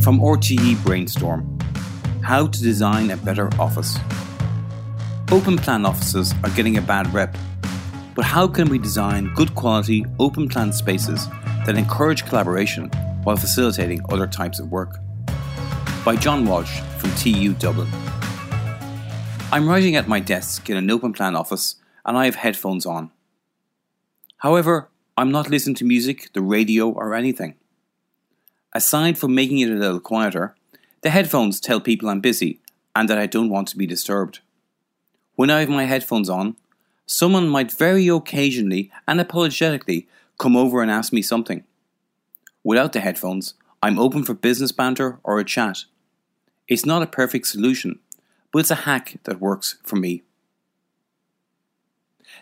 From RTE Brainstorm How to Design a Better Office. Open plan offices are getting a bad rep, but how can we design good quality open plan spaces that encourage collaboration while facilitating other types of work? By John Walsh from TU Dublin. I'm writing at my desk in an open plan office and I have headphones on. However, I'm not listening to music, the radio, or anything. Aside from making it a little quieter, the headphones tell people I'm busy and that I don't want to be disturbed. When I have my headphones on, someone might very occasionally and apologetically come over and ask me something. Without the headphones, I'm open for business banter or a chat. It's not a perfect solution, but it's a hack that works for me.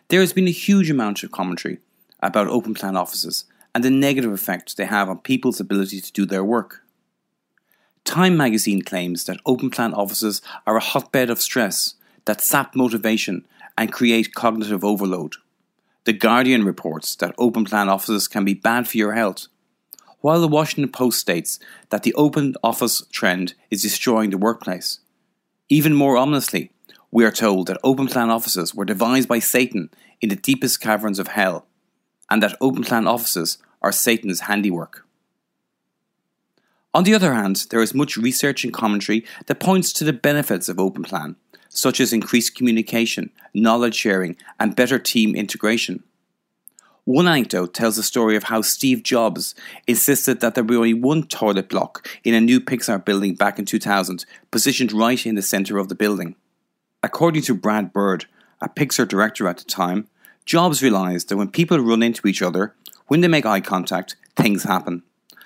There has been a huge amount of commentary about open plan offices and the negative effect they have on people's ability to do their work. Time magazine claims that open plan offices are a hotbed of stress that sap motivation and create cognitive overload. The Guardian reports that open plan offices can be bad for your health, while the Washington Post states that the open office trend is destroying the workplace. Even more ominously, we are told that open plan offices were devised by Satan in the deepest caverns of hell and that open plan offices are Satan's handiwork. On the other hand, there is much research and commentary that points to the benefits of open plan, such as increased communication, knowledge sharing, and better team integration. One anecdote tells the story of how Steve Jobs insisted that there be only one toilet block in a new Pixar building back in 2000, positioned right in the center of the building. According to Brad Bird, a Pixar director at the time, Jobs realized that when people run into each other, when they make eye contact, things happen.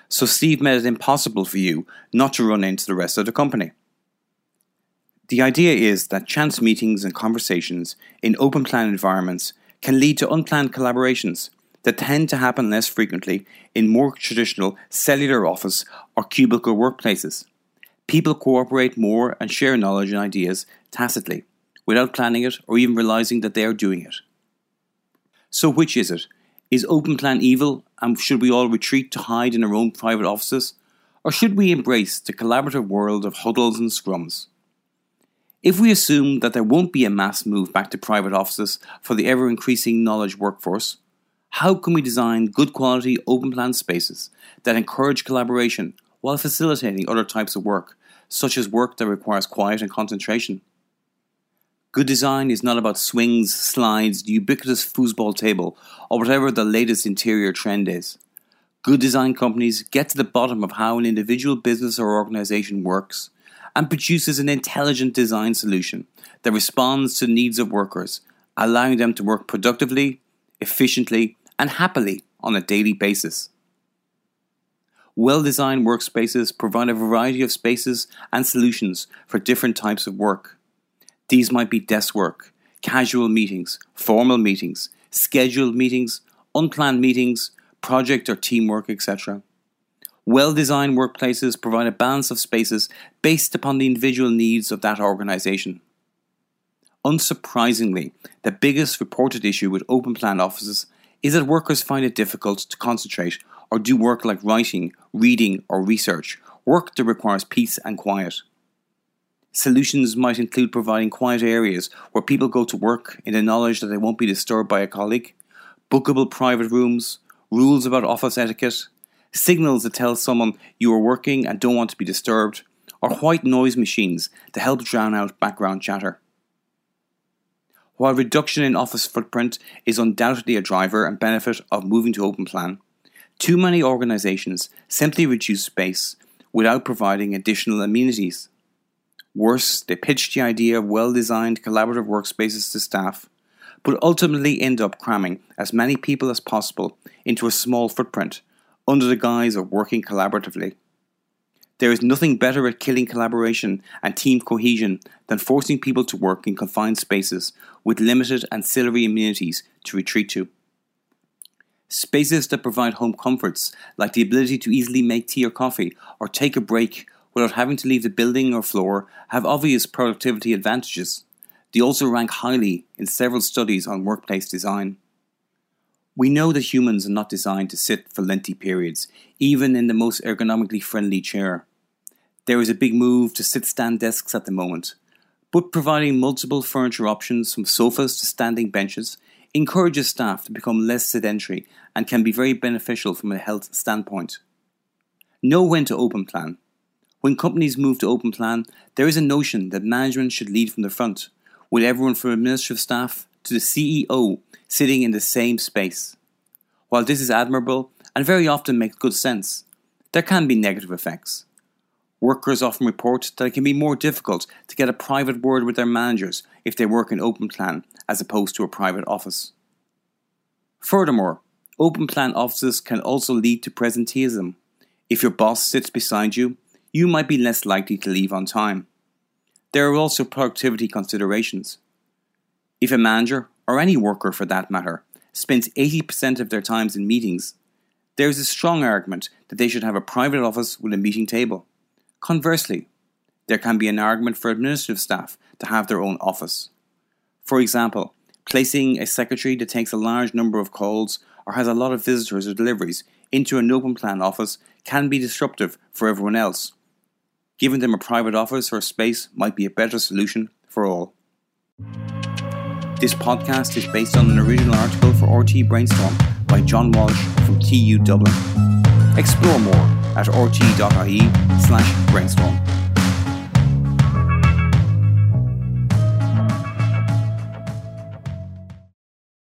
So Steve made it impossible for you not to run into the rest of the company. The idea is that chance meetings and conversations in open plan environments can lead to unplanned collaborations that tend to happen less frequently in more traditional cellular office or cubicle workplaces. People cooperate more and share knowledge and ideas tacitly, without planning it or even realizing that they are doing it. So, which is it? Is open plan evil and should we all retreat to hide in our own private offices? Or should we embrace the collaborative world of huddles and scrums? If we assume that there won't be a mass move back to private offices for the ever increasing knowledge workforce, how can we design good quality open plan spaces that encourage collaboration while facilitating other types of work, such as work that requires quiet and concentration? Good design is not about swings, slides, the ubiquitous foosball table, or whatever the latest interior trend is. Good design companies get to the bottom of how an individual business or organization works and produces an intelligent design solution that responds to the needs of workers, allowing them to work productively, efficiently, and happily on a daily basis. Well designed workspaces provide a variety of spaces and solutions for different types of work. These might be desk work, casual meetings, formal meetings, scheduled meetings, unplanned meetings, project or teamwork, etc. Well designed workplaces provide a balance of spaces based upon the individual needs of that organization. Unsurprisingly, the biggest reported issue with open plan offices is that workers find it difficult to concentrate or do work like writing, reading, or research, work that requires peace and quiet. Solutions might include providing quiet areas where people go to work in the knowledge that they won't be disturbed by a colleague, bookable private rooms, rules about office etiquette, signals that tell someone you are working and don't want to be disturbed, or white noise machines to help drown out background chatter. While reduction in office footprint is undoubtedly a driver and benefit of moving to open plan, too many organisations simply reduce space without providing additional amenities. Worse, they pitch the idea of well designed collaborative workspaces to staff, but ultimately end up cramming as many people as possible into a small footprint under the guise of working collaboratively. There is nothing better at killing collaboration and team cohesion than forcing people to work in confined spaces with limited ancillary amenities to retreat to. Spaces that provide home comforts, like the ability to easily make tea or coffee or take a break without having to leave the building or floor have obvious productivity advantages. They also rank highly in several studies on workplace design. We know that humans are not designed to sit for lengthy periods, even in the most ergonomically friendly chair. There is a big move to sit stand desks at the moment, but providing multiple furniture options from sofas to standing benches encourages staff to become less sedentary and can be very beneficial from a health standpoint. Know when to open plan. When companies move to open plan, there is a notion that management should lead from the front, with everyone from administrative staff to the CEO sitting in the same space. While this is admirable and very often makes good sense, there can be negative effects. Workers often report that it can be more difficult to get a private word with their managers if they work in open plan as opposed to a private office. Furthermore, open plan offices can also lead to presenteeism. If your boss sits beside you, you might be less likely to leave on time. There are also productivity considerations. If a manager, or any worker for that matter, spends 80% of their times in meetings, there is a strong argument that they should have a private office with a meeting table. Conversely, there can be an argument for administrative staff to have their own office. For example, placing a secretary that takes a large number of calls or has a lot of visitors or deliveries into an open plan office can be disruptive for everyone else. Giving them a private office or space might be a better solution for all. This podcast is based on an original article for RTE Brainstorm by John Walsh from TU Dublin. Explore more at rte slash brainstorm.